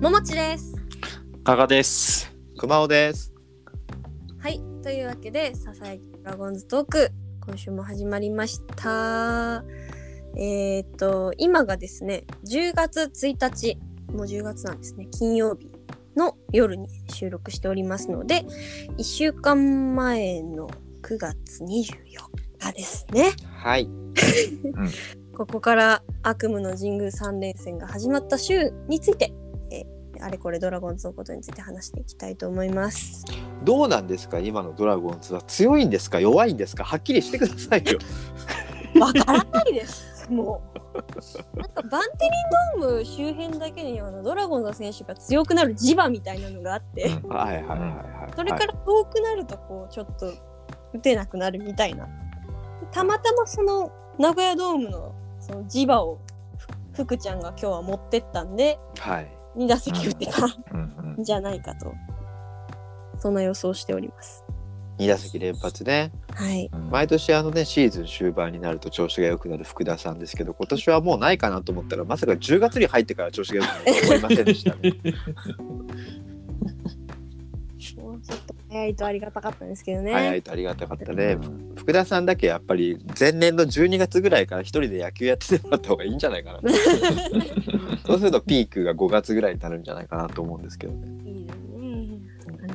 ももちです。加賀です。熊尾です。はい、というわけで、ささやきドラゴンズトーク、今週も始まりました。えっ、と、今がですね、10月1日、もう10月なんですね、金曜日の夜に収録しておりますので、1週間前の9月24日ですね。はい。ここから悪夢の神宮3連戦が始まった週について、えーあれこれドラゴンズのことについて話していきたいと思います。どうなんですか？今のドラゴンズは強いんですか？弱いんですか？はっきりしてくださいよ。わからないです。もう。なんかバンテリンドーム周辺だけにあのドラゴンズの選手が強くなる磁場みたいなのがあって、うんはいはいはいはい。それから遠くなるとこうちょっと打てなくなるみたいな。たまたまその名古屋ドームのその磁場をふ福ちゃんが今日は持ってったんではい。2打席打ってたうんんじゃないかと。そんな予想しております。二打席連発ね。はい。うん毎年あのねシーズン終盤になると調子が良くなる福田さんですけど今年はもうないかなと思ったらまさか10月に入ってから調子が良くなるとは思いませんでしたね。早いとありがたかったんですけどね。早いとありがたかったね。福田さんだけやっぱり前年の12月ぐらいから一人で野球やっててもらった方がいいんじゃないかな。そうするとピークが5月ぐらいになるんじゃないかなと思うんですけどね。いいですね。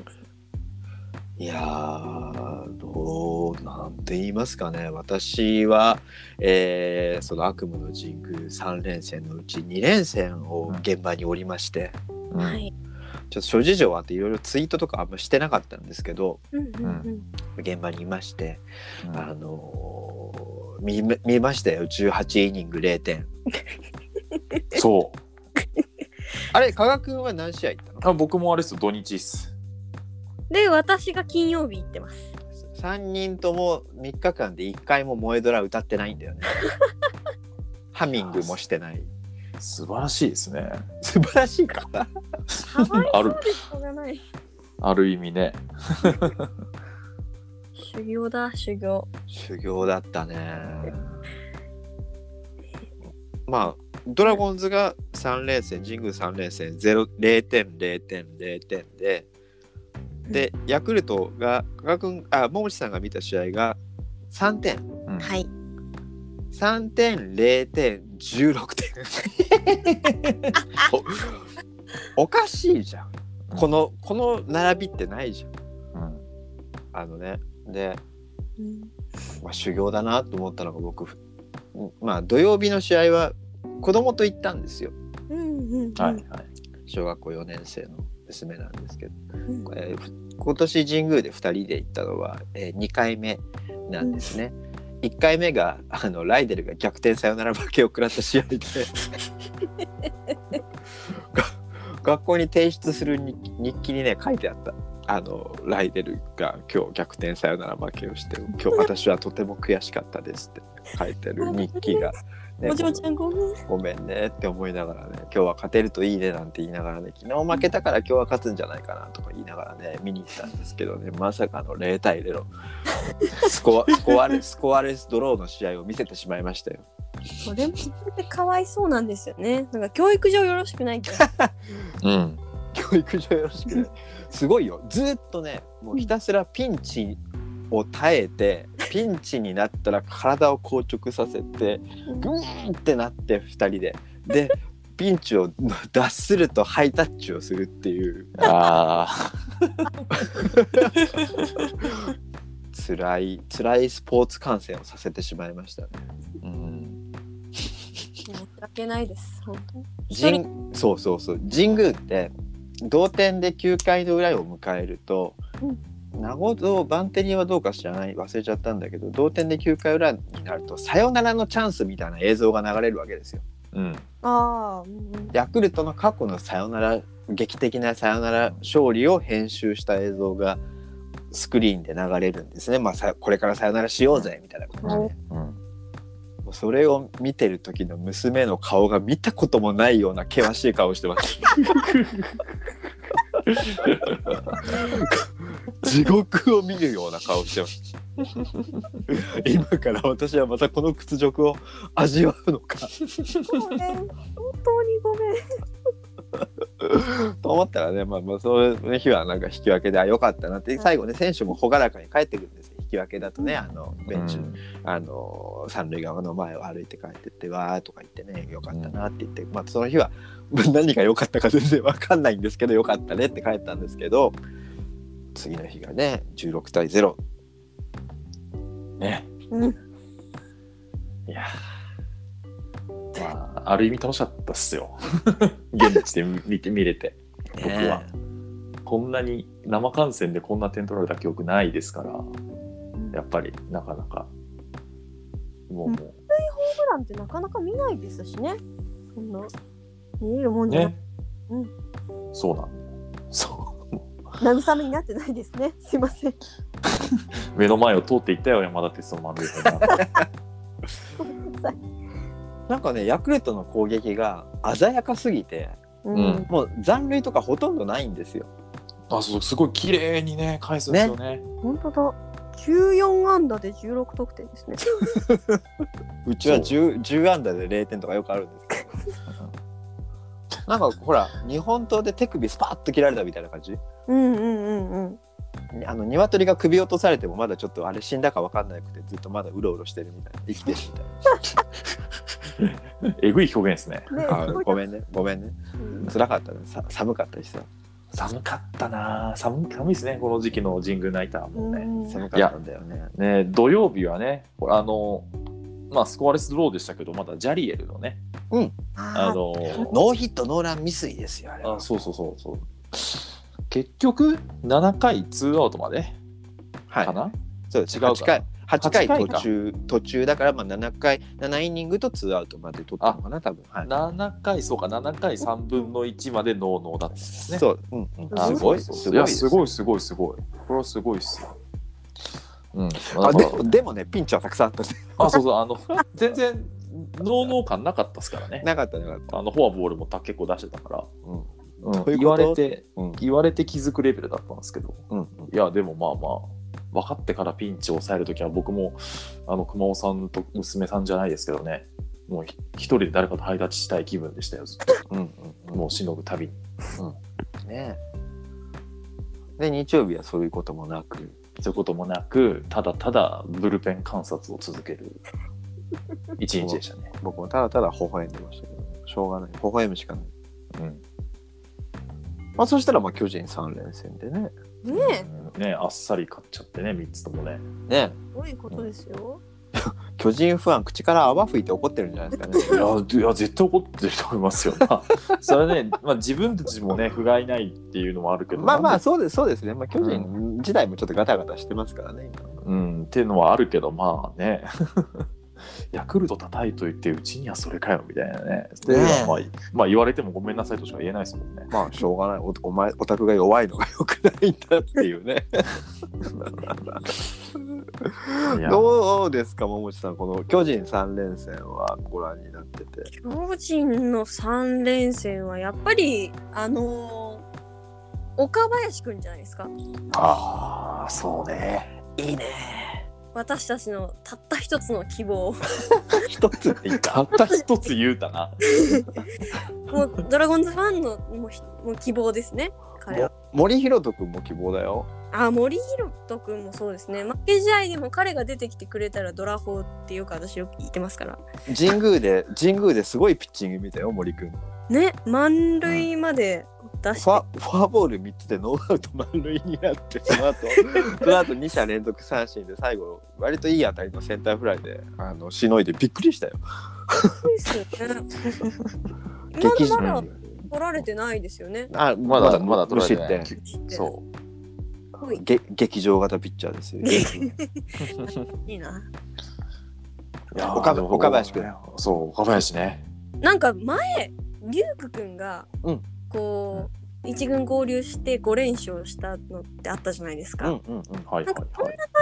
いやーどうなんて言いますかね私は、えーその悪夢の神宮3連戦のうち2連戦を現場におりまして、うんはい。ちょっと諸事情あっていろいろツイートとかあんましてなかったんですけどうんうんうん。現場にいまして、うんあのー見ま見ましたよ18イニング0点 そう。あれ加賀君は何試合行ったの？あ僕もあれですよ土日っす。で、私が金曜日行ってます。3人とも3日間で1回も萌えドラ歌ってないんだよね ハミングもしてない素晴らしいですね。素晴らしいか？ある。ある意味ね。修行だ、修行。修行だったねまあドラゴンズが3連戦神宮3連戦0 0点0点0点ででヤクルトが加賀君あ桃地さんが見た試合が3点うんはい。3点0点16点 おおかしいじゃん。このこの並びってないじゃん。うん。あのねでうん。まあ、修行だなと思ったのが僕ふまあ土曜日の試合は子供と行ったんですよ。うんうん。はいはい。小学校4年生の娘なんですけど、うん。えーふ今年神宮で2人で行ったのは、え2回目なんですね、1回目があのライデルが逆転サヨナラ負けを食らった試合で。が 学校に提出する日記にね書いてあった。あのライデルが今日逆転サヨナラ負けをして今日私はとても悔しかったですって書いてる日記が、ねもちもちゃんごめん。ごめんねって思いながらね今日は勝てるといいねなんて言いながらね昨日負けたから今日は勝つんじゃないかなとか言いながらね見に行ったんですけどねまさかの0対0 スコアスコアレススコアレスドローの試合を見せてしまいましたよ。それもそれでかわいそうなんですよね。なんか教育上よろしくないって。うん。教育上よろしくねすごいよずっとねもうひたすらピンチを耐えてピンチになったら体を硬直させてグーンってなって2人ででピンチを脱するとハイタッチをするっていうあ 辛い辛いスポーツ観戦をさせてしまいましたね。あ。うん。申し訳ないです。本当に。そうそうそう神宮って同点で9回の裏を迎えると、名護とバンテリンはどうか知らない忘れちゃったんだけど同点で9回裏になるとサヨナラのチャンスみたいな映像が流れるわけですよ。うん。あヤクルトの過去のサヨナラ劇的なサヨナラ勝利を編集した映像がスクリーンで流れるんですね。まあさこれからサヨナラしようぜみたいな感じで。うん。それを見てる時の娘の顔が見たこともないような険しい顔してます。地獄を見るような顔してます。今から私はまたこの屈辱を味わうのか。ごめん。本当にごめん。と思ったらね、まあ、まあそういう日はなんか引き分けであよかったなって。最後ね選手も朗らかに帰ってくるんですよ。引き分けだとねあのベンチ、うん。あの三塁側の前を歩いて帰ってってわーとか言ってねよかったなって言って、まあその日は何が良かったか全然わかんないんですけどよかったねって帰ったんですけど次の日がね16対0ね。うんいやーまあ、ある意味楽しかったっすよ。現地で見て見れて。僕は。こんなに生観戦でこんな点取られた記憶ないですから、やっぱりなかなか。もう、もホームランってなかなか見ないですしね。そんな見えるもんう、じゃない。ね。うんそうなん。そう。慰めになってないですね。すいません。目の前を通っていったよ、山田哲人の満塁ホームランごめんなさい。なんかねヤクルトの攻撃が鮮やかすぎてうんうんもう残塁とかほとんどないんですよ。あ、そう、すごい綺麗にね、返すんですよね。本当だ。14安打で16得点ですね。うちは 10, 10安打で0点とかよくあるんですけどなんかほら日本刀で手首スパッと切られたみたいな感じ？うんうんうんうん。あの鶏が首落とされてもまだちょっとあれ死んだか分かんなくてずっとまだうろうろしてるみたいな。生きてるみたい えぐい表現ですね。ね。ごめんね。ごめんね。うん。辛かったね。さ寒かったしさ。寒かったな。寒寒いですね、この時期の神宮ナイターもね。うん。寒かったんだよね。ね土曜日はね、あの、まあ、スコアレスローでしたけど、まだジャリエルのね、ああー。の、ノーヒットノーラン未遂ですよあれは。あそうそうそうそう。結局、7回ツーアウトまではい。かな、そうです違うか8回。8回8回か。途中途中だからまあ7回7イニングと2アウトまで取ったのかな多分。はい、7回、そうか、7回3分の1までノーノーだったんですね。そう、うんうん、あすごい。そうそうすごいいや、すごい、すごい、すごい。これはすごいっすよ。うん。あでもでもねピンチはたくさんあったねあ、そうそう、あの、全然、ノーノー感なかったですからね。なかったなかった、あの、フォアボールもた結構出してたから、うん。うん。言われて、うん。言われて気づくレベルだったんですけど、うんうん、いや、でもまあまあ、分かってからピンチを抑えるときは、僕も、あの、熊尾さんと娘さんじゃないですけどね、もうひ一人で誰かとハイタッチしたい気分でしたよ、ずっうんうん。と。もうしのぐたびに。ねで日曜日はそういうこともなくそういうこともなく、ただただブルペン観察を続ける 一日でしたね。僕もただただ微笑んでましたけど、しょうがない微笑むしかない、うん。まあ、そしたらまあ巨人3連戦でねねえ、うんねあっさり勝っちゃってね、3つともね。ねすごいことですよ。巨人ファン口から泡吹いて怒ってるんじゃないですかね。いや、いや絶対怒ってると思いますよ。まあそれはね、まあ、自分たちもね、不甲斐ないっていうのもあるけど、まあまあそうですそうですね、まあ、巨人自体もちょっとガタガタしてますからね今。うん、っていうのはあるけど、まあね、ヤクルト叩いといて、うちにはそれかよみたいなね。まあ、まあ、言われてもごめんなさいとしか言えないですもんね。まあしょうがない。おお前オタクが弱いのがよくないんだっていうね。いや。どうですか桃地さんこの巨人3連戦はご覧になってて。巨人の3連戦はやっぱりあのー岡林くんじゃないですか。ああ、そうね。いいね私たちのたった一つの希望一つでいいた。った一つ言うたな。もうドラゴンズファンのもうひもう希望ですね彼は。森弘人君も希望だよ。あ森弘人くんもそうですね。負け試合でも彼が出てきてくれたらドラフォーってよく私よく言ってますから。神宮で神宮ですごいピッチング見たよ森君。ね満塁まで出して、ファフォアボール3つでノーアウト満塁になってその後 その後2者連続三振で最後割といい当たりのセンターフライであのしのいでびっくりしたよ。ですよね。激まだまだ取られてないですよね。あまだまだ取られてない。そはい。げ劇場型ピッチャーですよ。いいな。う。いやー岡岡林君そう、岡林ね。なんか前リュウクくんが、うんこう一軍合流して5連勝したのってあったじゃないですか、なんかこんは。ない感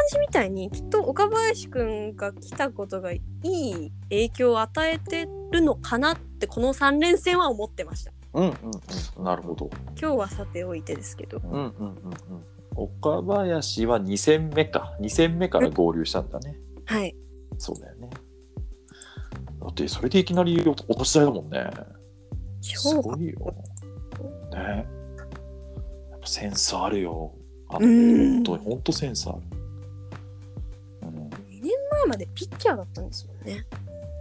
じみたいにきっと岡林くんが来たことがいい影響を与えてるのかなってこの3連戦は思ってましたうんうんうんなるほど。今日はさておいてですけどうんうんうんうん岡林は2戦目か。2戦目から合流したんだね。はいそうだよね。だって、それでいきなり落とし台だもんね。す超ごいよ。ね。やっぱセンスあるよ。あのうん。本当に本当センスある、うん、2年前までピッチャーだったんですもんね。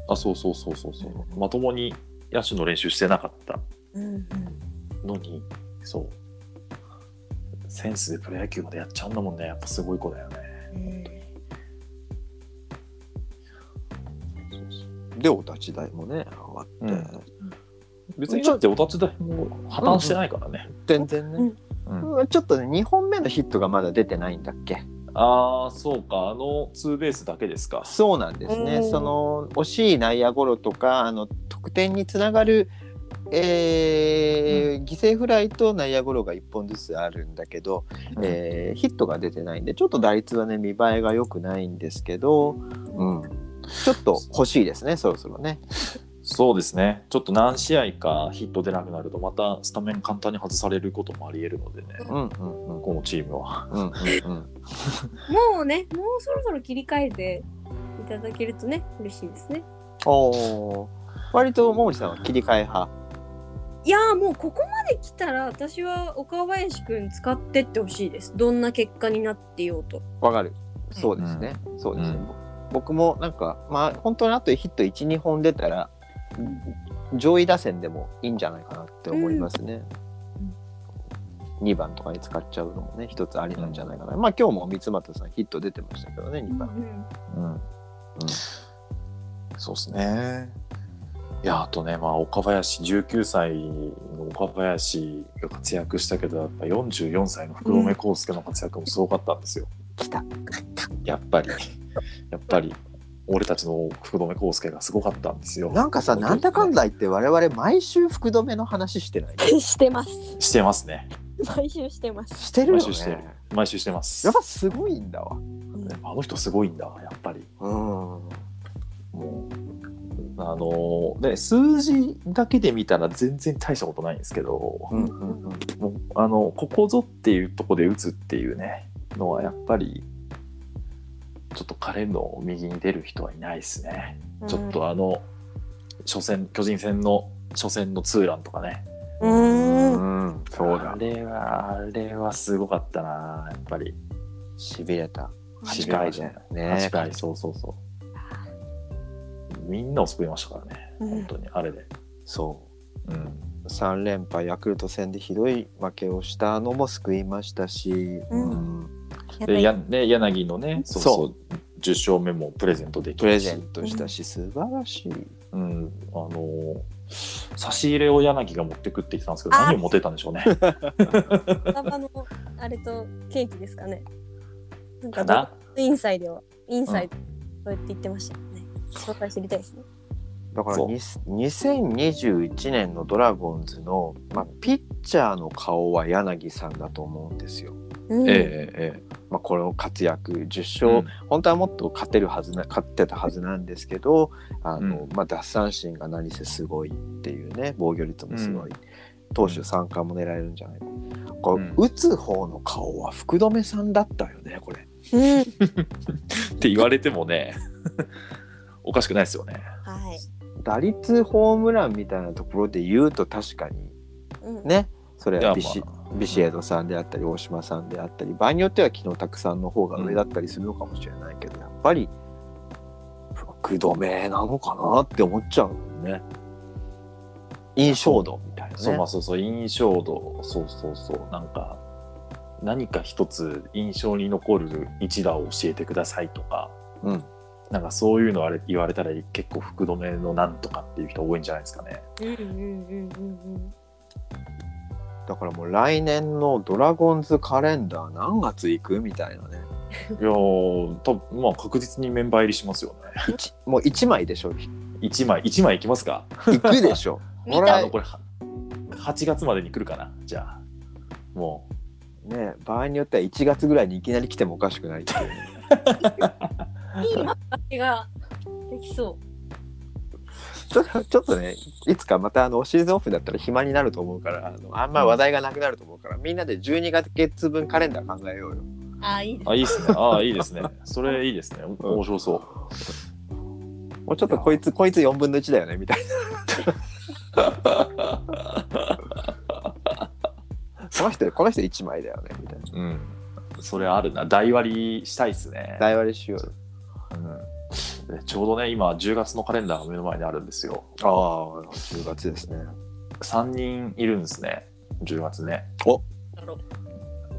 あそうそうそうそうそう。まともに野手の練習してなかったうんうん。のにそう。センスでプロ野球までやっちゃうんだもんね。やっぱすごい子だよね。うん。でお立ち台もね上がって、うん別にだってお立ち台も破綻してないからね、全然ね、うん。うん。ちょっとね2本目のヒットがまだ出てないんだっけ。ああそうか。あのツーベースだけですか。そうなんですね、うん。その惜しい内野ゴロとかあの得点につながる、えー犠牲フライと内野ゴロが1本ずつあるんだけど、えーヒットが出てないんでちょっと打率はね見栄えが良くないんですけど、うん、ちょっと欲しいですねそろそろね。そうですねちょっと何試合かヒット出なくなるとまたスタメン簡単に外されることもありえるのでねうんうんうんこのチームはうんうんうんもうね、もうそろそろ切り替えていただけるとね、嬉しいですね。おー割と毛利さんは切り替え派。いやーもうここまで来たら私は岡林くん使ってってほしいです。どんな結果になってようと。わかる。そうですね。そうですね。うん僕もなんかまあ本当にあとヒット1、2本出たら上位打線でもいいんじゃないかなって思いますね。2番とかに使っちゃうのもね一つありなんじゃないかな。まあ今日も三俣さんヒット出てましたけどね2番。うん、そうですね。いやあとねまあ岡林19歳の岡林が活躍したけどやっぱ44歳の福留孝介の活躍もすごかったんですよ、来た。やっぱり。やっぱり俺たちの福留孝介がすごかったんですよなんかさなんだかんだ言って我々毎週福留の話してない？してます。してますね毎週してます。してるよ毎週してるね。毎週してますやっぱすごいんだわ。あの人すごいんだやっぱりうん。もうあのね数字だけで見たら全然大したことないんですけど、うんうんうん。もうあのここぞっていうとこで打つっていうねのはやっぱりちょっと彼の右に出る人はいないですね、ちょっとあの初戦巨人戦の初戦のツーランとかね。うーん。うん、そうだ。あ。れはあれはすごかったなやっぱり。しびれた。8しびれ回でましたね。ね。8回そうそうそう。みんなを救いましたからね。うん。本当にあれで、そう。うん、3連敗ヤクルト戦でひどい負けをしたのも救いましたし、うん。うんでやね柳のねそうそう10勝目もプレゼントできプレゼントしたし素晴らしい。うん、あのー差し入れを柳が持ってくって言ってたんですけどあ何を持ってたんでしょうね。スタバのあれとケーキですかね。なんかかな？インサイドはインサイド、そうやって言ってましたよね。紹介知りたいですね。だからそうに2021年のドラゴンズの、まあ、ピッチャーの顔は柳さんだと思うんですよ。うん、えええまあ、この活躍10え勝、本当はもっと勝てるはずな勝ってたはずなんですけどあの、うん。まあ、奪三振が何せすごいっていうね防御率もすごい、投手三冠も狙えるんじゃないか、これうん。打つ方の顔は福留さんだったよねこれ。うん。って言われてもね おかしくないですよね。はい。打率ホームランみたいなところで言うと確かにうん、ねそれはビシ,、まあビシエドさんであったり大島さんであったり場合によっては木野拓さんの方が上だったりするのかもしれないけど、やっぱり福留なのかなって思っちゃうもんね。印象度みたいなね。そうまあそうそう印象度そうそうそう。なんか何か一つ印象に残る一打を教えてくださいとかうん。なんかそういうのあれ言われたら結構福留のなんとかっていう人多いんじゃないですかね。うんうんうんうんだからもう来年のドラゴンズカレンダー何月行くみたいなね。いやー多分まあ確実にメンバー入りしますよね。一もう1枚でしょ？1枚1枚いきますか？行くでしょ。見これあのこれは8月までに来るかな？じゃあ。もね場合によっては1月ぐらいにいきなり来てもおかしくないっていう。うん。いい幕開けができそちょっと ちょっとねいつかまたあのシーズンオフだったら暇になると思うからあのあんま話題がなくなると思うから、みんなで12月分カレンダー考えようよ。う。ああ、いいですうあいいですね。ああいいですね。それいいですね。お面白そう。もうちょっとこいつこいつ4分の1だよねみたいな。この人この人1枚だよねみたいな。うん。それあるな。大割りしたいっすね。大割りしよううんでちょうどね、今、10月のカレンダーが目の前にあるんですよ。ああ10月ですね3人いるんですね。10月ね。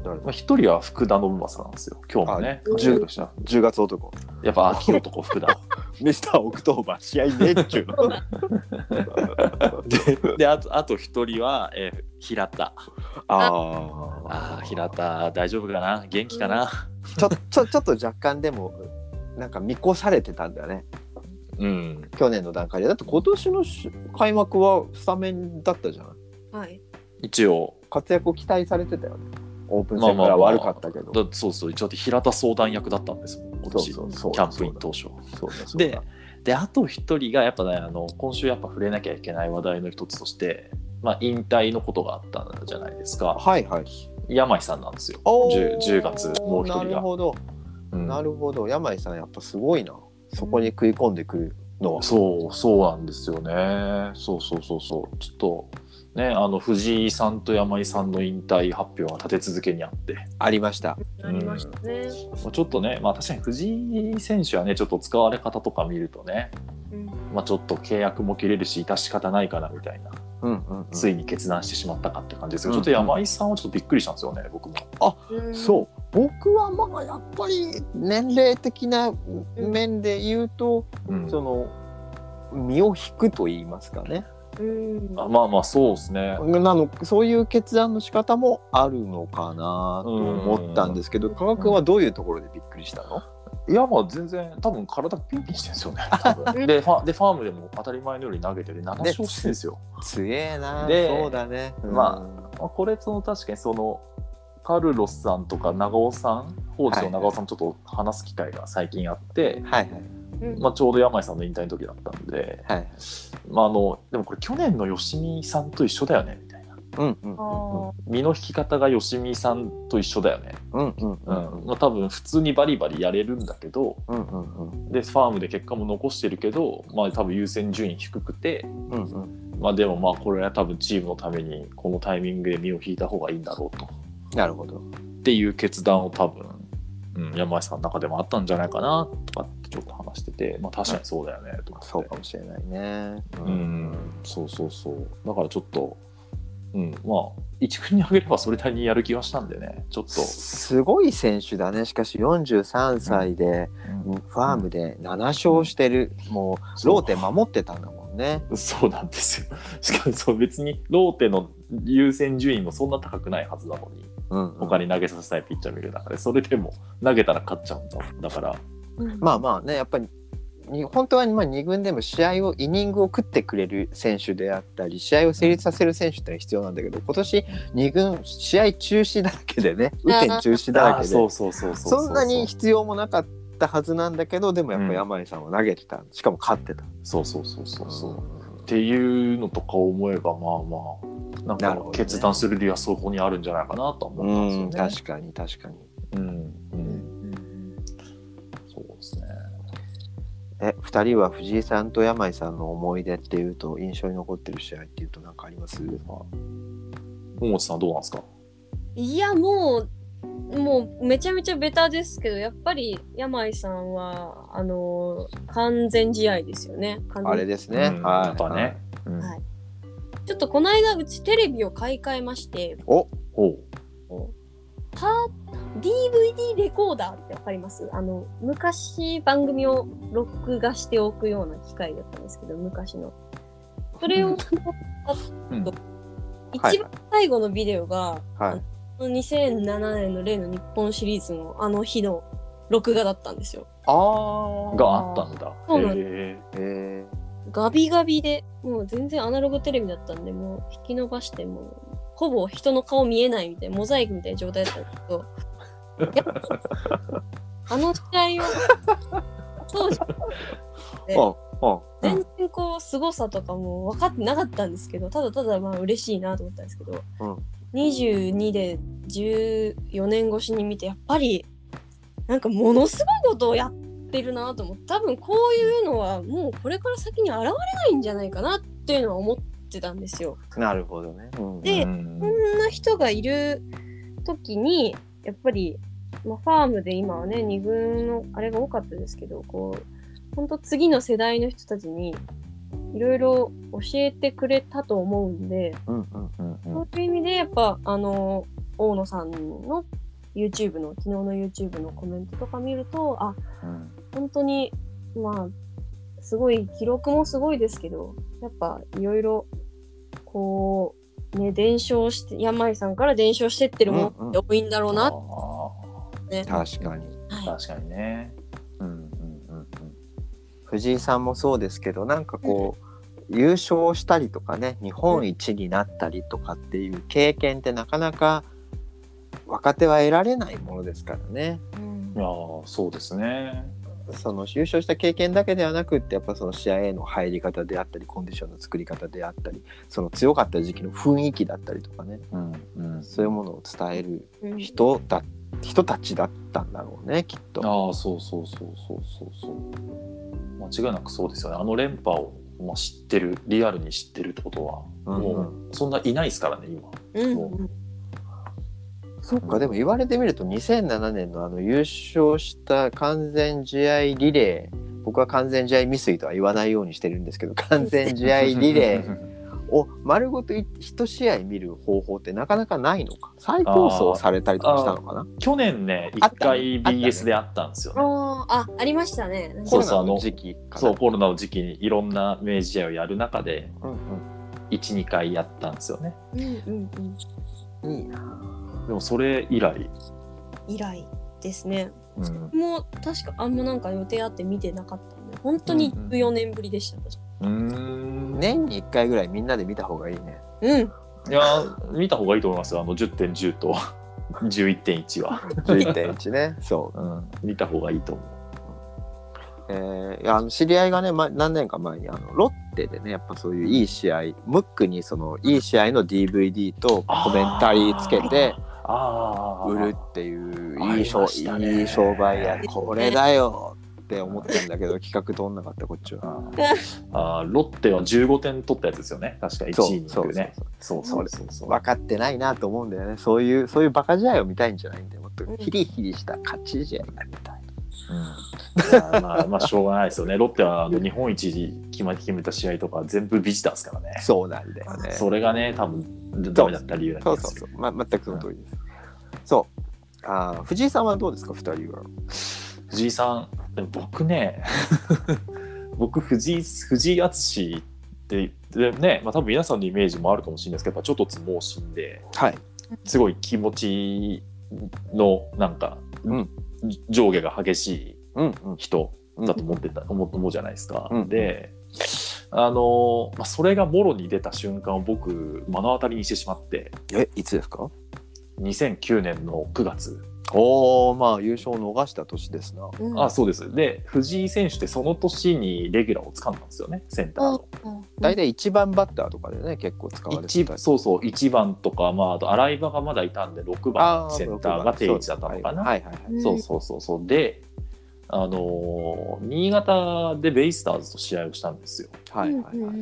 だろうまあ、1人は福田信正なんですよ。今日もね、あ活躍した。10月男やっぱ秋男福田。ミスターオクトーバー試合ねっちゅうの でであとあと1人は、えー平田。あああ、平田大丈夫かな？元気かな、ちょちょちょっと若干でもなんか見越されてたんだよね。うん、去年の段階で。だって今年のし開幕はスタメンだったじゃないはい。一応。活躍を期待されてたよね。オープン戦から悪かったけど、だそうそう。一応平田相談役だったんですもん。今年そうそう。そうキャンプイン当初。そうだそう。でだであと一人がやっぱねあの今週やっぱ触れなきゃいけない話題の一つとして、まあ、引退のことがあったじゃないですか。はいはい。山井さんなんですよ。お 10, ー10月もう一な人が、るほど、うん。なるほど。山井さんやっぱすごいな。そこに食い込んでくるのは、そうそうなんですよね。そうそうそうそう。ちょっとねあの藤井さんと山井さんの引退発表が立て続けにあって。ありました。ありましたね。まあちょっとね、まあ、確かに藤井選手はねちょっと使われ方とか見るとね、うん。まあ、ちょっと契約も切れるし致し方ないかなみたいなついに決断してしまったかって感じですけど、うんちょっと山井さんはちょっとびっくりしたんですよね僕も。うん。そう。僕はまあやっぱり年齢的な面で言うと、うん。その身を引くと言いますかね。うん。あまあまあそうですね。なのそういう決断の仕方もあるのかなと思ったんですけど加賀君はどういうところでびっくりしたの？いやまあ全然多分体ピンピンしてるんですよね。多分。でファでファームでも当たり前のように投げてて7勝してるんですよ。強えなでそうだね、ままあ、これその確かにそのカルロスさんとか長尾さん放置の長尾さんちょっと話す機会が最近あって、あはい。うん。まあ、ちょうど山井さんの引退の時だったんで、はいはい。まあ、あのでもこれ去年の吉見さんと一緒だよねみたいなうんうん。あ身の引き方が吉見さんと一緒だよね、うんうんううん。んうん。まあ、多分普通にバリバリやれるんだけどうんうんでファームで結果も残してるけど、まあ、多分優先順位低くて、うんうん。まあ、でもまあこれは多分チームのためにこのタイミングで身を引いた方がいいんだろうと。なるほど。っていう決断を多分、うん、山井さんの中でもあったんじゃないかなとかってちょっと話してて、まあ、確かにそうだよねと思って。そうかもしれないね。うん、そうそうそう。だからちょっと、うん、まあ一軍に上げればそれなりにやる気はしたんでねちょっと、すごい選手だね。しかし43歳で、うん。ファームで7勝してる、もうそう。ローテ守ってたんだもんね。そうなんですよ。しかもそう別にローテの優先順位もそんな高くないはずなのに。うんうん。他に投げさせたいピッチャーもいる中でそれでも投げたら勝っちゃうんだだから。うん。まあまあねやっぱりに本当はまあ2軍でも試合をイニングを食ってくれる選手であったり試合を成立させる選手ってのは必要なんだけど今年2軍試合中止だらけでね雨天中止だらけでそんなに必要もなかったはずなんだけどでもやっぱ山井さんは投げてた。しかも勝ってた。そうそうそうそうそう。っていうのとか思えばまあまあなんか決断する理由はそこにあるんじゃないかなとは思ったんうんですよね。確かに確かに。うんうんえ2人は藤井さんと山井さんの思い出っていうと印象に残ってる試合っていうと何かあります？桃地さんどうなんですか？いやもうもうめちゃめちゃベタですけどやっぱり山井さんはあのー完全試合ですよね。完全あれですね。うんはい。やっぱね。うんはいちょっとこの間うちテレビを買い替えましてほうパ DVD レコーダーってわかります？あの昔番組を録画しておくような機械だったんですけど昔の。それをうんはい一番最後のビデオが、はい。2007年の例の日本シリーズのあの日の録画だったんですよ。ああ。があったんだ。そうなんへえガビガビで、もう全然アナログテレビだったんで、もう引き伸ばして、もうほぼ人の顔見えないみたいな、モザイクみたいな状態だったんですけど、あの試合を、当時、全然こう、凄さとかも分かってなかったんですけど、ただただまあ嬉しいなと思ったんですけど、うん22で14年越しに見て、やっぱり、なんかものすごいことをやってるなと思って、多分こういうのはもうこれから先に現れないんじゃないかなっていうのは思ってたんですよ。なるほどね。うんでうんこんな人がいる時にやっぱり、まあ、ファームで今はね二軍のあれが多かったですけどこう本当次の世代の人たちにいろいろ教えてくれたと思うんで、うんうんうんうん。そういう意味でやっぱあの大野さんの YouTube の昨日の YouTube のコメントとか見るとあうん。本当にまあすごい記録もすごいですけどやっぱいろいろこうね伝承して山井さんから伝承してってるものって多いんだろうなって、ね確かに。はい確かにね。うんうんうん藤井さんもそうですけどなんかこう、優勝したりとかね日本一になったりとかっていう経験ってなかなか若手は得られないものですからね。うんうん。いやーそうですね。その優勝した経験だけではなくってやっぱその試合への入り方であったりコンディションの作り方であったりその強かった時期の雰囲気だったりとかね。うんうん。そういうものを伝えるうん人だ人たちだったんだろうねきっと。ああそうそうそうそうそうそう。間違いなくそうですよね。あの連覇を、まあ、知ってるリアルに知ってるってことは、うんもうそんないないですからね今。うんもそっかでも言われてみると2007年のあの優勝した完全試合リレー僕は完全試合未遂とは言わないようにしてるんですけど 完全試合リレー を丸ごと一試合見る方法ってなかなかないのか？再放送されたりとかしたのかな？去年ねあった一回 BS であったんですよ。ねあーあありましたね。コロナそうそうあのの時期そうコロナの時期にいろんな明治試合をやる中でうん12回やったんですよね。うんうんうん。うんいいなでもそれ以来、以来ですね。うん。もう確かあんまなんか予定あって見てなかったんで本当にうんうん。14年ぶりでした私。うーん。年に1回ぐらいみんなで見た方がいいね。うん。いやー見た方がいいと思いますよ。あの10.10と 11.1は、11.1ね。そう。うん、見た方がいいと思う。えーいやあの知り合いがね、ま、何年か前にあのロッテでねやっぱそういういい試合ムックにそのいい試合の DVD とコメンタリーつけて売るっていうあいい商いい商売や これだよって思ったんだけど企画通んなかったこっちは。あーロッテは15点取ったやつですよね。確か1そう位にそうねそうそうそうそう。分かってないなと思うんだよね。そういうそういうバカ試合を見たいんじゃないんだよ。もっとヒリヒリした勝ち試合が。見たい。うん、まあまあしょうがないですよね。ロッテはあの日本一決ま決めた試合とか全部ビジターですからね。そうなんだよね。それがね多分ダメだった理由だそうそうそう、ま、全くその通りです。そう。あー藤井さんはどうですか？2人は。藤井さん僕ね 僕藤井藤井敦ってでね、まあ、多分皆さんのイメージもあるかもしれないですけどちょっとつ盲信ではい。すごい気持ちのなんか、うん上下が激しいうんうん。人だと思ってた、思思うじゃないですか。うんであの、まあ、それがもろに出た瞬間を僕目の当たりにしてしまって。えいつですか？2009年の9月、おおまあ優勝を逃した年ですな。うんあそうですで藤井選手ってその年にレギュラーを掴んだんですよねセンターの。大体1番バッターとかでね結構使われて一たりそうそう1番とか、まあ、あと洗い場がまだいたんで6番センターが定位置だったのかな。はいはいはい。うんそうそうそうそうで、あのー新潟でベイスターズと試合をしたんですよ。はいはいは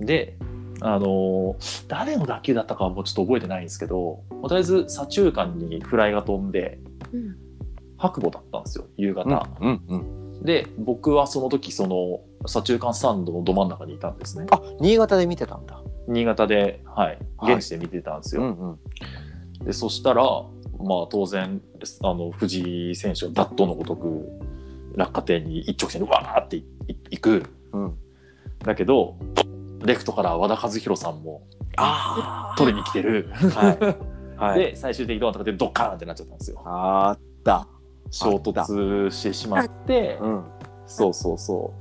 い。で、あのー誰の打球だったかはもうちょっと覚えてないんですけど、とりあえず左中間にフライが飛んで、うん白母だったんですよ、夕方。うんうん。で、僕はその時、その左中間スタンドのど真ん中にいたんですね。あ新潟で見てたんだ。新潟で、はい、はい現地で見てたんですよ。んうん。でそしたら、まあ、当然あの藤井選手がダットのごとく落下点に一直線にわーっていいいくうん。だけどレフトから和田和弘さんもあ取りに来てる、はい。はい。で最終的にどうなったかってドッカーンってなっちゃったんですよあった。衝突してしまってうん。そうそうそ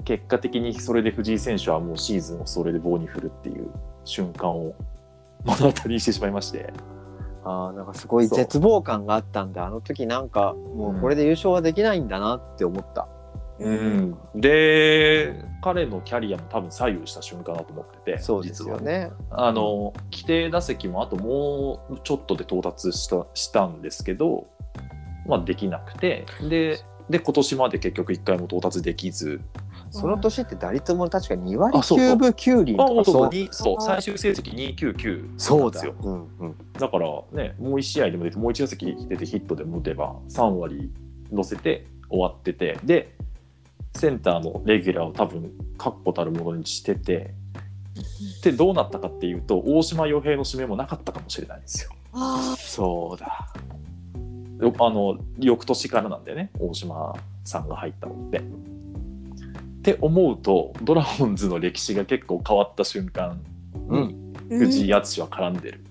う結果的にそれで藤井選手はもうシーズンをそれで棒に振るっていう瞬間を目の当たりにしてしまいましてああなんかすごい絶望感があったんであの時なんかもうこれで優勝はできないんだなって思った。うん、で彼のキャリアも多分左右した瞬間だと思っててそうですよね。あの規定打席もあともうちょっとで到達したしたんですけど、まあ、できなくてでで今年まで結局1回も到達できず。その年って打率も確か2割あそうそう。9分9厘あとかそう。にそう最終成績299そうだなんですよ。うんうん。だからねもう1試合でも出てもう1打席出てヒットでも打てば3割乗せて終わってて。でセンターのレギュラーを多分確固たるものにしててでどうなったかっていうと大島洋平の指名もなかったかもしれないんですよ。あそうだ。よあの翌年からなんだよね。大島さんが入ったのって。って思うとドラゴンズの歴史が結構変わった瞬間に藤井敦は絡んでる。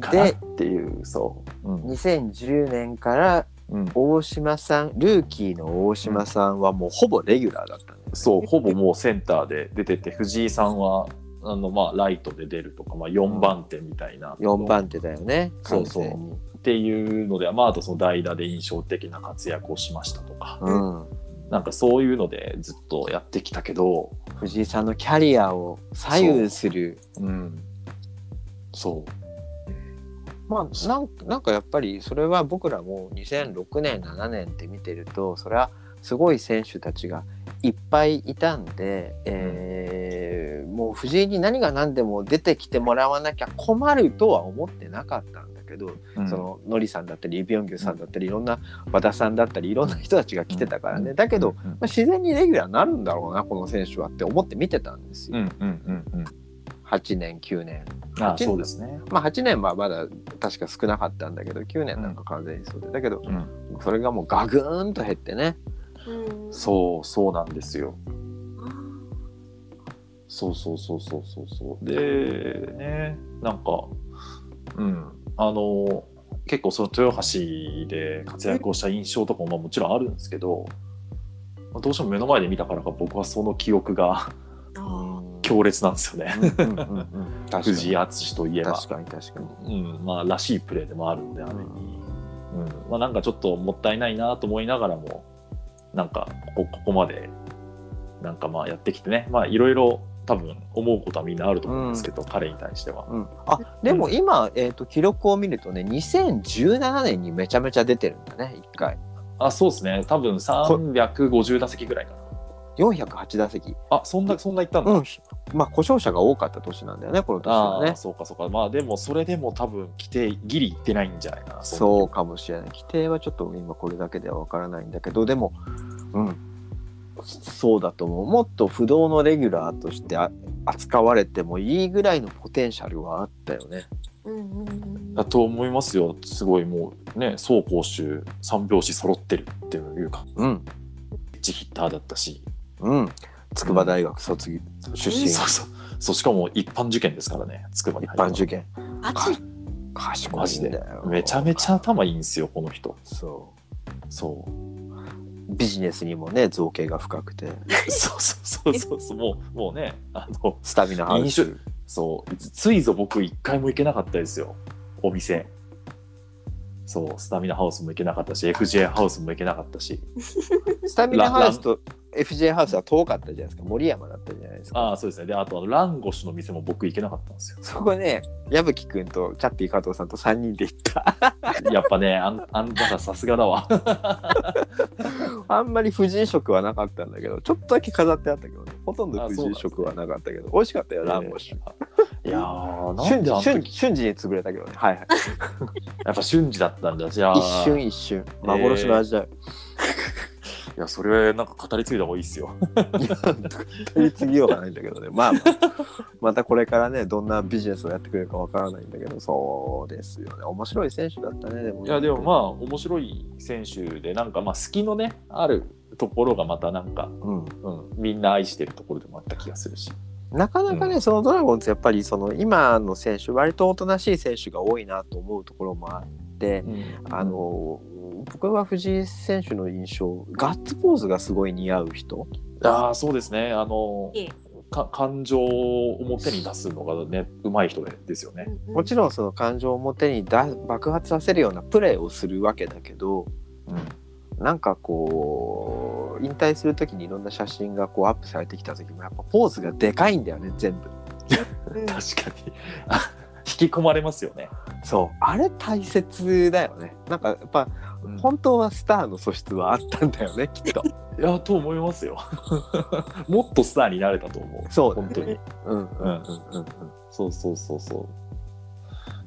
かなっでていうそう。うん。2010年からうん。大島さんルーキーの大島さんはもうほぼレギュラーだったんですそうほぼもうセンターで出てて藤井さんはあのまあライトで出るとか、まあ、4番手みたいな、4番手だよねそうそう。っていうので、まあ、あとその代打で印象的な活躍をしましたとか、うん。なんかそういうのでずっとやってきたけど、藤井さんのキャリアを左右する。うん、そうまあなんなんかやっぱりそれは僕らも2006年7年って見てるとそれはすごい選手たちがいっぱいいたんで、えーもう藤井に何が何でも出てきてもらわなきゃ困るとは思ってなかったんだけど、うん。そのノリさんだったりイ・ビョンギュさんだったりいろんな和田さんだったりいろんな人たちが来てたからね、だけど、うん。まあ、自然にレギュラーになるんだろうなこの選手はって思って見てたんですよ、うんうんうんうん8年9年。あ8そうですね、まあ8年はまだ確か少なかったんだけど9年なんか完全にそうで。だけどうん、それがもうガグーンと減ってね。うん。そうそうなんですよ。そうそうそうそうそうそう。でねなんかうん。あの結構その豊橋で活躍をした印象とかもまあもちろんあるんですけど、まあどうしても目の前で見たからか僕はその記憶があ強烈なんですよね、藤井に敦といえば。確かに確かに。うん、まあらしいプレーでもあるんであれに、うん。まあ、なんかちょっともったいないなと思いながらもなんかここここまでなんかまあやってきてね。まあいろいろ多分思うことはみんなあると思うんですけど、彼に対しては。うん、あでも今、えー、と記録を見るとね2017年にめちゃめちゃ出てるんだね1回。あそうですね。多分350打席ぐらいかな。408打席。あそんなそんないったんだ。うん。まあ故障者が多かった年なんだよねこの年はね。ああそうかそうか。まあでもそれでも多分規定ギリいってないんじゃないかなそうかもしれない。規定はちょっと今これだけではわからないんだけどでもうん。そうだと思う。もっと不動のレギュラーとしてあ扱われてもいいぐらいのポテンシャルはあったよね。うんうんうんだと思いますよ。すごいもうね走攻守三拍子揃ってるっていうか。うん。エッジヒッターだったしうん。筑波大学卒業出身。そうそう。そうしかも一般受験ですからね。筑波に一般受験。熱い。賢マジでいんだよ。めちゃめちゃ頭いいんですよこの人。そそう。うビジネスにもね造形が深くて。そうそうそうそうそう。もうもうねあのスタミナハウ飲ス酒。そう。つついぞ僕一回も行けなかったですよ。お店。そう。スタミナハウスも行けなかったし FJ ハウスも行けなかったし。スタミナハウスと FJ ハウスは遠かったじゃないですか。森山だったじゃないですか。ああそうですね。であとランゴシュの店も僕行けなかったんですよ。そこね矢吹くんとチャッピー加藤さんと3人で行った。やっぱねあんあんたらさすがだわ。あんまり藤井食はなかったんだけどちょっとだけ飾ってあったけどね。ほとんど藤井食はなかったけど美味しかったよランゴシュ。いやーなん瞬瞬瞬時に潰れたけどね。はいはい。やっぱ瞬時だったんだ。じゃあ。一瞬一瞬。幻の味だよ、いやそれなんか語り継いだ方がいいっすよ。取り次ぎようがないんだけどね。まあ、まあ、またこれからねどんなビジネスをやってくれるかわからないんだけどそうですよね。面白い選手だったねでもいやでもまあ面白い選手でなんかまあ隙のねあるところがまたなんか、うん。うん、みんな愛してるところでもあった気がするし。なかなかね、うん。そのドラゴンズやっぱりその今の選手割とおとなしい選手が多いなと思うところもあって、あの僕は藤井選手の印象ガッツポーズがすごい似合う人。ああそうですね。あの感情を表に出すのがね上手い人でですよね。もちろんその感情を表にだ爆発させるようなプレーをするわけだけどなんかこう引退する時にいろんな写真がこうアップされてきた時もやっぱポーズがでかいんだよね全部。うん。確かに。あ引き込まれますよね。そう。あれ大切だよね。なんかやっぱ本当はスターの素質はあったんだよね きっと。いやと思いますよ。もっとスターになれたと思う。そう本当に。うんうんうんうん。うんそうそうそうそ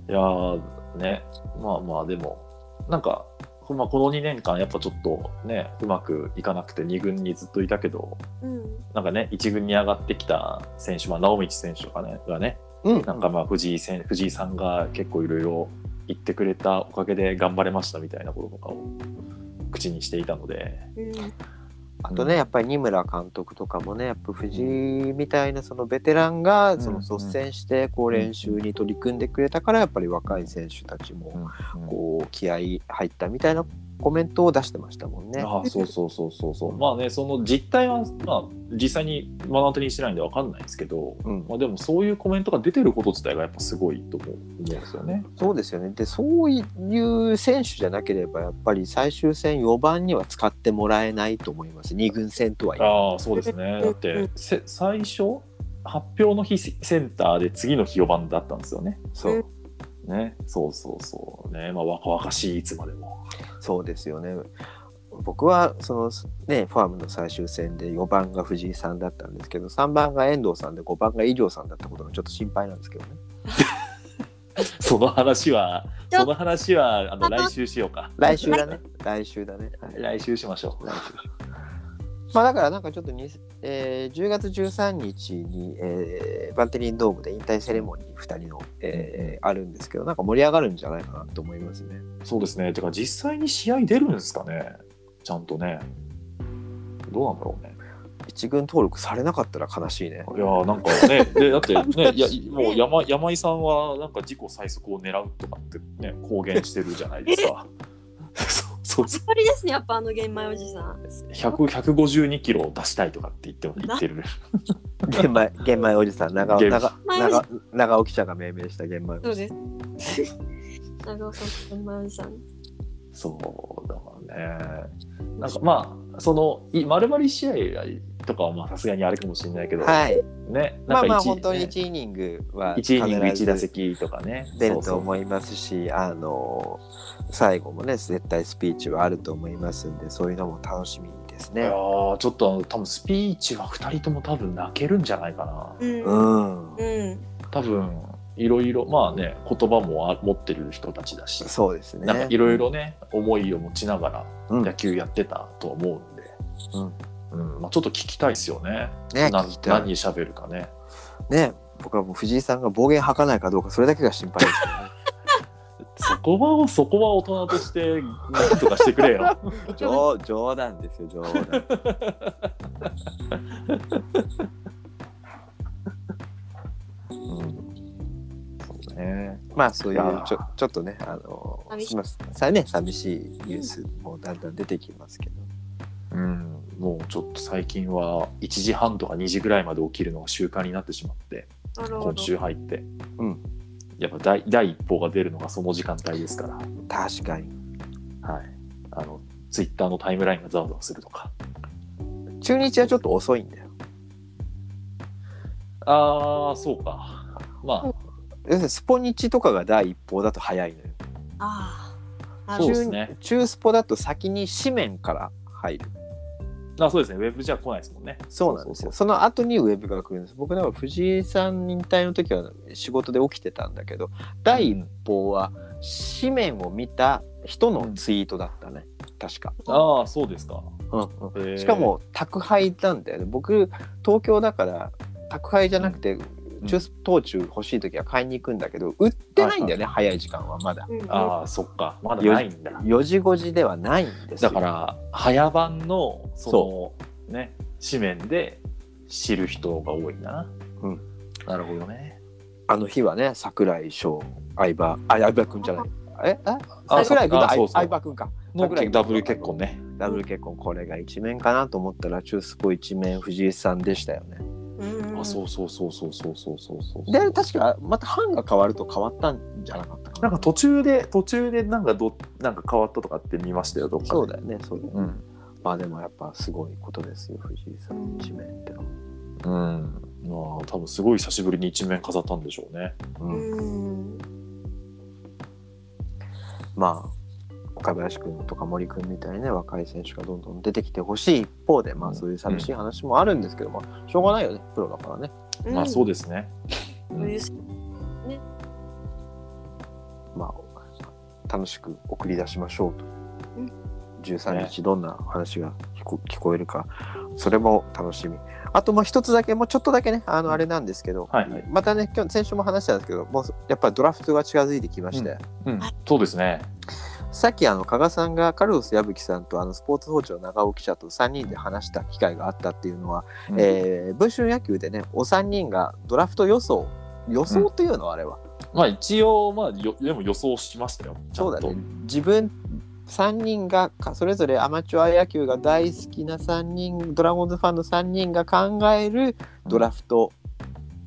う。いやーね。まあまあでもなんか、まあ、この2年間やっぱちょっとねうまくいかなくて2軍にずっといたけどうん。なんかね1軍に上がってきた選手、まあ、直道選手とかねがねうん。なんかまあ藤井せん藤井さんが結構いろいろ言ってくれたおかげで頑張れましたみたいなこととかを口にしていたので、うん。あとねやっぱり二村監督とかもねやっぱ藤井みたいなそのベテランがその率先してこう練習に取り組んでくれたからやっぱり若い選手たちもこう気合い入ったみたいなコメントを出してましたもんね。ああそうそうそうそうそうまあねその実態は、まあ、実際に目の当たりにしてないんでわかんないですけど、うんまあ、でもそういうコメントが出てること自体がやっぱすごいと思うんですよね。そうですよね。で、そういう選手じゃなければ、やっぱり最終戦4番には使ってもらえないと思います。2軍戦とはいえ。ああそうですねだってせ最初発表の日センターで次の日4番だったんですよね。そう。ねそうそうそうねまあ若々しいいつまでも。そうですよね。僕はそのねファームの最終戦で4番が藤井さんだったんですけど3番が遠藤さんで5番が医療さんだったことがちょっと心配なんですけどね。その話はその話はあの来週しようか。来週だね。来週だね。はい来週しましょう。来週まあだからなんかちょっとに、えー10月13日に、えーバンテリンドームで引退セレモニー2人の、えーあるんですけどなんか盛り上がるんじゃないかなと思いますね。そうですね。てか実際に試合出るんですかね？ちゃんとね。どうなんだろうね。一軍登録されなかったら悲しいね。いやーなんかね、でだってね、いやもう山山井さんはなんか自己最速を狙うとかってね公言してるじゃないですか。そうそう。りですねやっぱあの玄米おじさん。100 152キロを出したいとかって言っても言ってる。玄米玄米おじさん長尾玄長長長尾記者が命名した玄米おそうじさん。です。長尾さん玄米おじさん。そうだからね。なんかまあそのい丸々試合とかはまあさすがにあれかもしれないけど、はい。ね。まあまあ一本当にね1イニングは一イニング1打席とかね。出ると思いますし、あの最後もね絶対スピーチはあると思いますんでそういうのも楽しみですいやちょっと多分スピーチは2人とも多分泣けるんじゃないかな。うんうん。うん多分いろいろまあね言葉もあ持ってる人たちだし、そうですね。なんかいろいろね思いを持ちながらうん野球やってたと思うんで、うんまあ、ちょっと聞きたいですよね。ねな聞きたい何喋るかね。ね僕はもう藤井さんが暴言吐かないかどうかそれだけが心配ですけどね。そこはそこは大人として何とかしてくれよ。冗冗談ですよ冗談。まあそういいうやちょちょっとねあの寂しいすいませんさね寂しいニュースもだんだん出てきますけど。うん、もうちょっと最近は1時半とか2時ぐらいまで起きるのが習慣になってしまって今週入って、うん、やっぱ第第一報が出るのがその時間帯ですから、確かに。はい、あのツイッターのタイムラインがざわざわするとか。中日はちょっと遅いんだよ。ああそうか。まあ。要するにスポニチとかが第一報だと早いのよ。ああそうですね。中中スポだと先に紙面から入る。あそうですねウェブじゃ来ないですもんねそうなんですよ。そその後にウェブが来るんです。僕だから藤井さん引退の時は仕事で起きてたんだけど、第一報は紙面を見た人のツイートだったね。確か。ああそうですか、うんへーしかも宅配なんだよね。僕東京だから宅配じゃなくて、ん中スポ中欲しい時は買いに行くんだけど売ってないんだよね、早い時間はまだ。うんうん。ああそっか。まだないんだ。4時5時ではないんですよ。だから早番のそのね紙面で知る人が多いな、うん、なるほどね。あの日はね桜井翔相葉あ相葉くんじゃない。え？あ？あ桜井くんと相あそうそう。相葉くんか。のダブル結婚ね。ダブル結婚。これが一面かなと思ったら中スポ一面藤井さんでしたよねうんあそうそうそうそうそうそうそうそうで確かまた班が変わると変わったんじゃなかったかな。んなか途中で途中でなんかどなんか変わったとかって見ましたよどっかで。そうだよねそうだよね。うん。まあでもやっぱすごいことですよ藤井さん一面ってのは。うん。まあ多分すごい久しぶりに一面飾ったんでしょうね。うん。うん。まあ岡林君とか森君みたいにね若い選手がどんどん出てきてほしい一方でまあそういう寂しい話もあるんですけど、まあしょうがないよねプロだからね。まあそうですね。そういうまあ楽しく送り出しましょうと、うん。13日どんな話が聞こ聞こえるか。それも楽しみ。あとまあ一つだけもうちょっとだけねあのあれなんですけど、はいはい。またね今日先週も話したんですけどもうやっぱりドラフトが近づいてきまして、うん、そうですね。さっきあの加賀さんがカルロス矢吹さんとあのスポーツ報知の長尾記者と3人で話した機会があったっていうのは、うん。えー文春野球でねお三人がドラフト予想予想っていうのあれは、まあ一応、まあよ、でも予想しましたよ。そうだね。自分3人がかそれぞれアマチュア野球が大好きな3人ドラゴンズファンの3人が考えるドラフト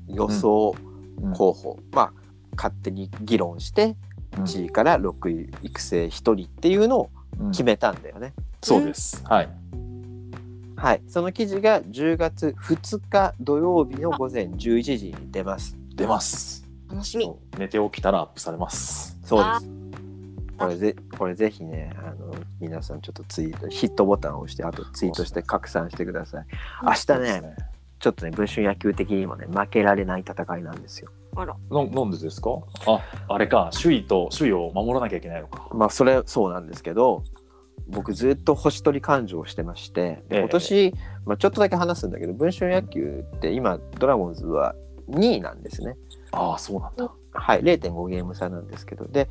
予想うん。候補、まあ勝手に議論してうん1位から6位育成1人っていうのをうん決めたんだよね。そうです。はい。はい、その記事が10月2日土曜日の午前11時に出ます。出ます。楽しみ。寝て起きたらアップされます。そうです。これぜこれぜひねあの皆さんちょっとツイートヒットボタンを押してあとツイートして拡散してください。明日そうですね。ちょっとね文春野球的にもね負けられない戦いなんですよ。あら。ななんでですか？あ、あれか。首位と、首位を守らなきゃいけないのか。まあそれそうなんですけど僕ずっと星取り感情をしてましてええで今年、まあ、ちょっとだけ話すんだけど文春野球って今ドラゴンズは2位なんですね。ああ、そうなんだ。はい0.5ゲーム差なんですけどで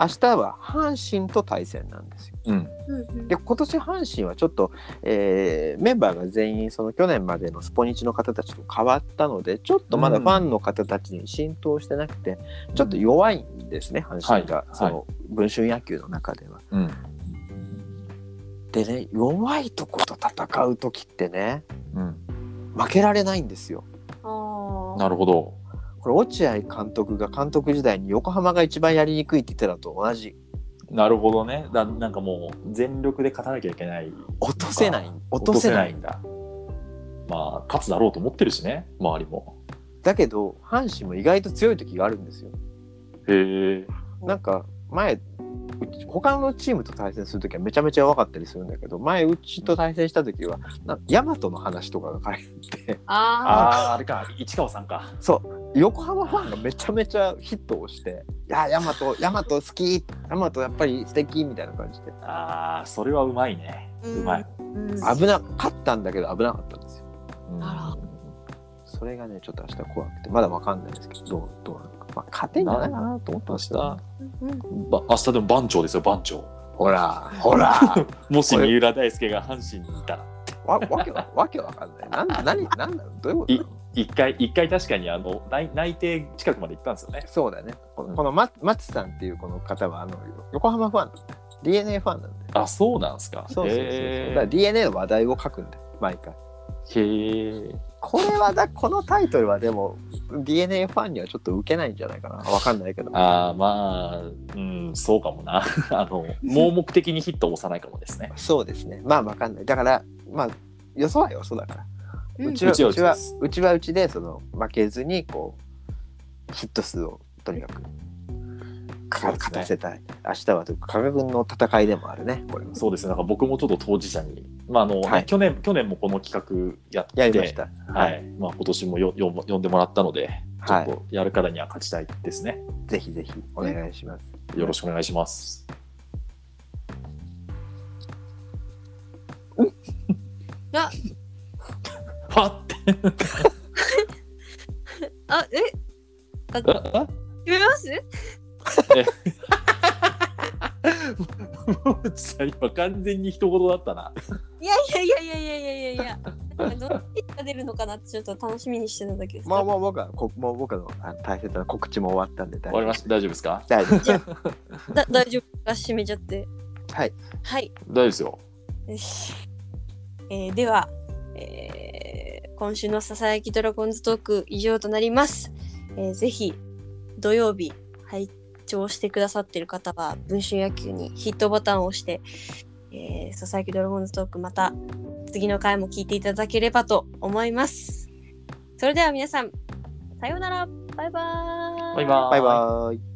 明日は阪神と対戦なんですよ。うん。うんうんで今年阪神はちょっと、えーメンバーが全員その去年までのスポニチの方たちと変わったのでちょっとまだファンの方たちに浸透してなくて、ちょっと弱いんですね、阪神が、はいその文春野球の中では。うん。でね弱いとこと戦う時ってねうん。負けられないんですよ。ああ。なるほど。これ落合監督が監督時代に横浜が一番やりにくいって言ってたのと同じなるほどね。だなんかもう、全力で勝たなきゃいけない。落とせない落落ととせないいんだ。まあ、勝つだろうと思ってるしね、周りも。だけど阪神も意外と強い時があるんですよ。へえ。なんか前他のチームと対戦するときはめちゃめちゃ弱かったりするんだけど前うちと対戦した時はなヤマトの話とかが書いてああ、あれか。市川さんか。そう横浜ファンがめちゃめちゃヒットをして「いやヤマトヤマト好きヤマトやっぱり素敵みたいな感じでああ、それはうまいね。あ。うまい。うん。危な勝ったんだけど危なかったんですようんあそれがねちょっと明日怖くてまだわかんないですけどどうどうなのか、まあ、勝てんじゃないかなと思って明日、ましたうんば明日でも番長ですよ、番長。ほらほら もし三浦大輔が阪神にいたら。わわけわわけわかんないなん何何なのどういうこと？一回、一回確かにあの内内定近くまで行ったんですよね。そうだね。こうんのこのマ松さんっていうこの方はあの横浜ファンなん。DNA ファンなんだよ。あ、そうなんですか。そうそうそうそう。へだから DNA の話題を書くんだよ、毎回。え。へえ。これはだ、このタイトルはでも DNA ファンにはちょっと受けないんじゃないかな。わかんないけど。ああ、まあ、うん、そうかもな。あの、盲目的にヒットを押さないかもですね。そうですね。まあわかんない。だから、まあ、よそはよそだから。うんうちはうちはうちはうちはうちでその負けずにこうヒット数をとにかく勝たせたい。明日は加賀軍の戦いでもあるね。これはそうですね。なんか僕もちょっと当事者に、まああの、ねはい去年去年もこの企画やって、やりました。はい。まあ今年もよよ呼んでもらったので、ちょはいっとやるからには勝ちたいですね。ぜひぜひお願いします。よろしくお願いします。あ、はって。あ、え、あ決めます？もうさ今完全に一言だったな。いやいやいやいやいやいやいや。なんかどっちが出るのかなってちょっと楽しみにしてただけです。まあもう僕はこもう僕のあ大切な告知も終わったんで大終わりました。大丈夫ですか？大丈夫じゃあだ大丈夫か？閉めちゃって。はい。はい。大丈夫ですよ。よしえーでは、えー今週のささやきドラゴンズトーク以上となります。えーぜひ土曜日拝聴してくださっている方は文春野球にヒットボタンを押して、えーささやきドラゴンズトークまた次の回も聞いていただければと思います。それでは皆さんさようならバイバーイバイバーイ。バイバーイ